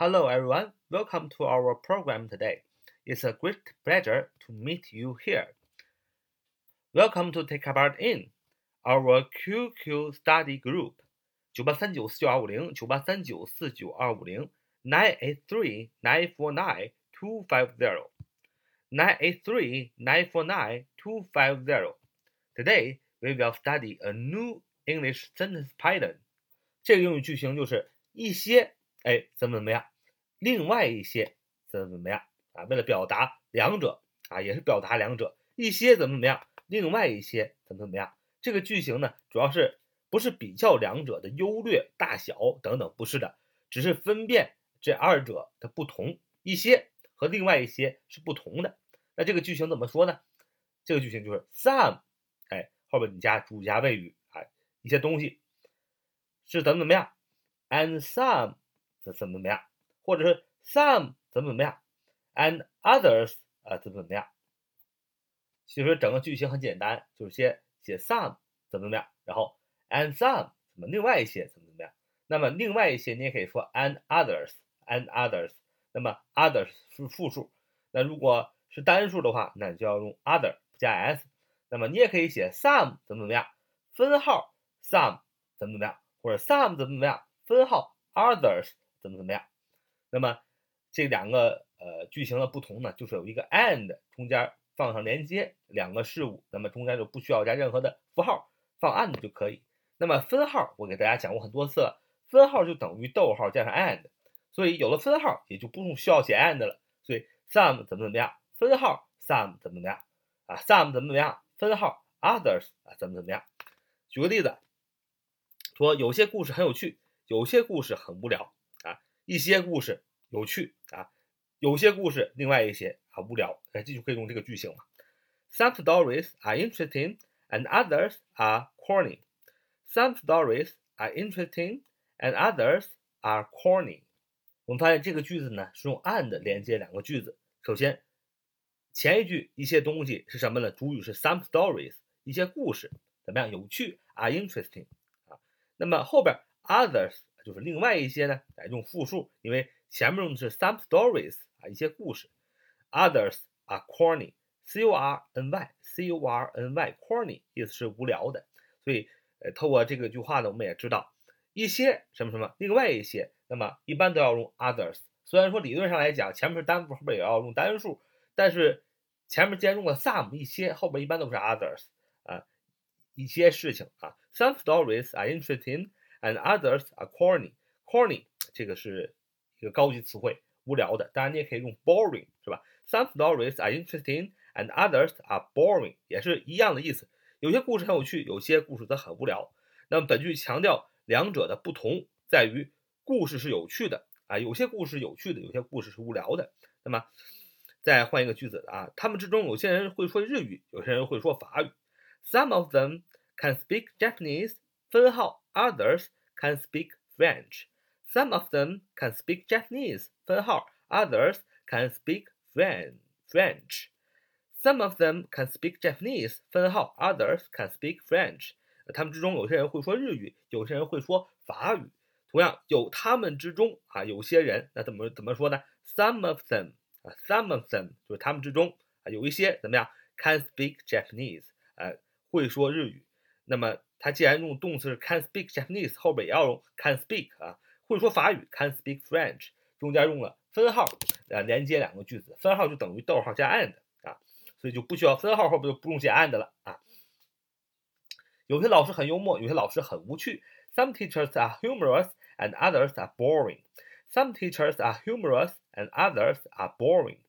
Hello, everyone. Welcome to our program today. It's a great pleasure to meet you here. Welcome to take part in our QQ study group. 九八三九四九二五零，九八三九四九二五零，nine eight three nine four nine two five zero, nine eight three nine four nine two five zero. Today we will study a new English sentence pattern. 这个英语句型就是一些哎怎么怎么样， 另外一些怎么怎么样啊？为了表达两者啊，也是表达两者，一些怎么怎么样，另外一些怎么怎么样。这个句型呢，主要是。不是比较两者的优劣、大小等等，不是的，只是分辨这二者的不同，一些和另外一些是不同的。那这个句型怎么说呢？这个句型就是 some，哎，后边你加主加谓语啊，一些东西是怎么怎么样，and some 怎怎么怎么样，或者是 some 怎么怎么样，and others 啊怎么怎么样。其实整个句型很简单，就是先写 some 怎么怎么样，然后。and some 怎么另外一些怎么怎么样？那么另外一些你也可以说 and others，and others。那么 others 是复数，那如果是单数的话，那你就要用 other 加 s。那么你也可以写 some 怎么怎么样，分号 some 怎么怎么样，或者 some 怎么怎么样，分号 others 怎么怎么样。那么这两个呃句型的不同呢，就是有一个 and 中间放上连接两个事物，那么中间就不需要加任何的符号，放 and 就可以。那么分号我给大家讲过很多次了，分号就等于逗号加上 and，所以有了分号也就不用需要写 and 了。所以 some 怎么怎么样，分号 some 怎么怎么样啊，some 怎么怎么样，分号 others 啊怎么怎么样。举个例子，说有些故事很有趣，有些故事很无聊，一些故事有趣啊，有些故事另外一些啊无聊，哎，这就可以用这个句型嘛。Some stories are interesting and others are corny. Some stories are interesting, and others are corny. 我们发现这个句子呢是用 and 连接两个句子。首先，前一句一些东西是什么呢？主语是 some stories，一些故事怎么样？有趣，are interesting 啊。那么后边 others 就是另外一些呢，哎用复数，因为前面用的是 some stories 啊，一些故事。Others are corny，c u r n y，c u r n y，corny 意思是无聊的，所以。呃，透过这个句话呢，我们也知道一些什么什么，另外一些，那么一般都要用 others。虽然说理论上来讲，前面是单数，后边也要用单数，但是前面既然用了 some 一些，后边一般都是 others 啊，一些事情啊。Some stories are interesting and others are corny. Corny 这个是一个高级词汇，无聊的。当然你也可以用 boring，是吧？Some stories are interesting and others are boring，也是一样的意思。有些故事很有趣，有些故事则很无聊。那么本句强调两者的不同在于，故事是有趣的啊，有些故事有趣的，有些故事是无聊的。那么再换一个句子啊，他们之中有些人会说日语，有些人会说法语。Some of them can speak Japanese，分号 others can speak French。Some of them can speak Japanese，分号 others can speak French。Some of them can speak Japanese，分号，others can speak French。他们之中有些人会说日语，有些人会说法语。同样，有他们之中啊，有些人，那怎么怎么说呢？Some of them 啊，some of them 就是他们之中啊，有一些怎么样？Can speak Japanese，呃，会说日语。那么 它既然用动词是 can speak Japanese，后边也要用 can speak 啊，会说法语，can speak French，中间用了分号啊，连接两个句子，分号就等于逗号加 and 啊。所以就不需要分号后边就不用写 and 了啊。有些老师很幽默，有些老师很无趣。Some teachers are humorous and others are boring. Some teachers are humorous and others are boring.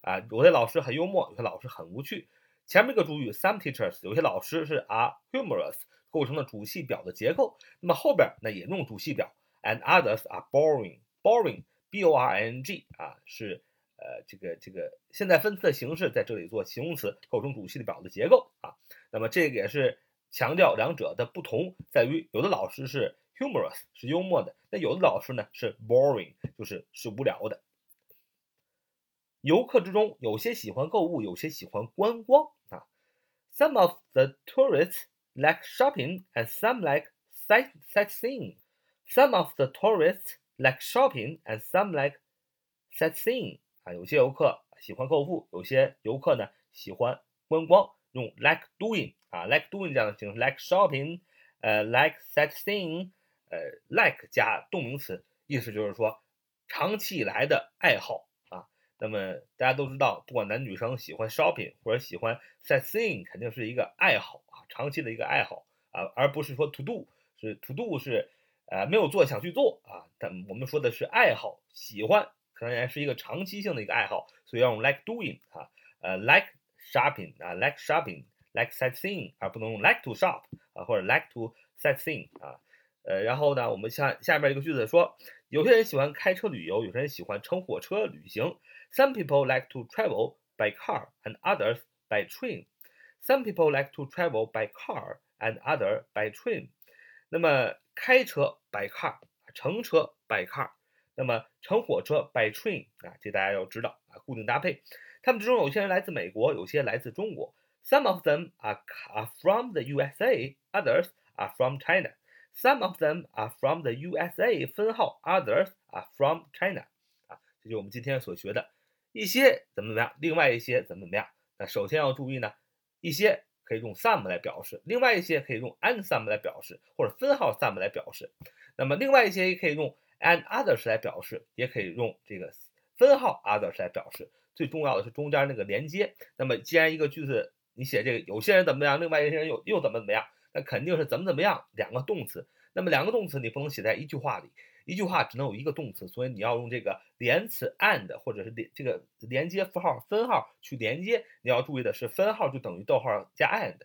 啊，有些老师很幽默，有些老师很无趣。前面一个主语 some teachers，有些老师是 are humorous，构成了主系表的结构。那么后边那也用主系表，and others are boring. Boring，b o r i n g 啊是。呃，这个这个现在分词的形式在这里做形容词，构成主系的表的结构啊。那么这个也是强调两者的不同，在于有的老师是 humorous 是幽默的，那有的老师呢是 boring 就是是无聊的。游客之中有些喜欢购物，有些喜欢观光啊。Some of the tourists like shopping and some like sight sightseeing. Some of the tourists like shopping and some like sightseeing 啊，有些游客喜欢购物，有些游客呢喜欢观光，用 like doing 啊，like doing 这样的形式，like shopping，呃，like sightseeing，呃，like 加动名词，意思就是说长期以来的爱好啊。 那么大家都知道，不管男女生喜欢 shopping 或者喜欢 sightseeing，肯定是一个爱好啊，长期的一个爱好啊，而不是说 to do，是 to do 是呃没有做想去做啊，但我们说的是爱好，喜欢。可能也是一个长期性的一个爱好，所以要用 like doing 啊，呃，like shopping 啊，like shopping，like sightseeing，而不能用 like to shop 啊，或者 like to sightseeing 啊，呃，然后呢，我们下下面一个句子说，有些人喜欢开车旅游，有些人喜欢乘火车旅行。Some people like to travel by car and others by train. Some people like to travel by car and other by train. 那么开车 by car，乘车 by car。那么乘火车 by train 啊，这大家要知道啊，固定搭配。他们之中有些人来自美国，有些来自中国。Some of them are are from the USA, others are from China. Some of them are from the USA 分号，others are from China。啊，这就我们今天所学的一些怎么怎么样，另外一些怎么怎么样。那首先要注意呢，一些可以用 some 来表示，另外一些可以用 and some 来表示，或者分号 some 来表示。那么另外一些也可以用。and others 来表示，也可以用这个分号 others 来表示。最重要的是中间那个连接。那么既然一个句子你写这个有些人怎么样，另外一些人又又怎么怎么样，那肯定是怎么怎么样两个动词。那么两个动词你不能写在一句话里，一句话只能有一个动词，所以你要用这个连词 and 或者是连这个连接符号分号去连接。你要注意的是分号就等于逗号加 and，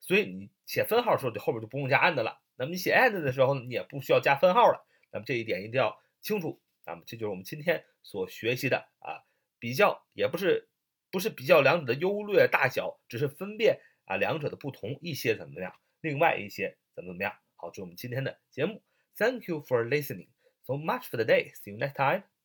所以你写分号的时候就后边就不用加 and 了。那么你写 and 的时候呢你也不需要加分号了。那么这一点一定要清楚。那么这就是我们今天所学习的啊，比较也不是不是比较两者的优劣大小，只是分辨啊两者的不同，一些怎么样，另外一些怎么怎么样。好，这是我们今天的节目。Thank you for listening so much for the day. See you next time.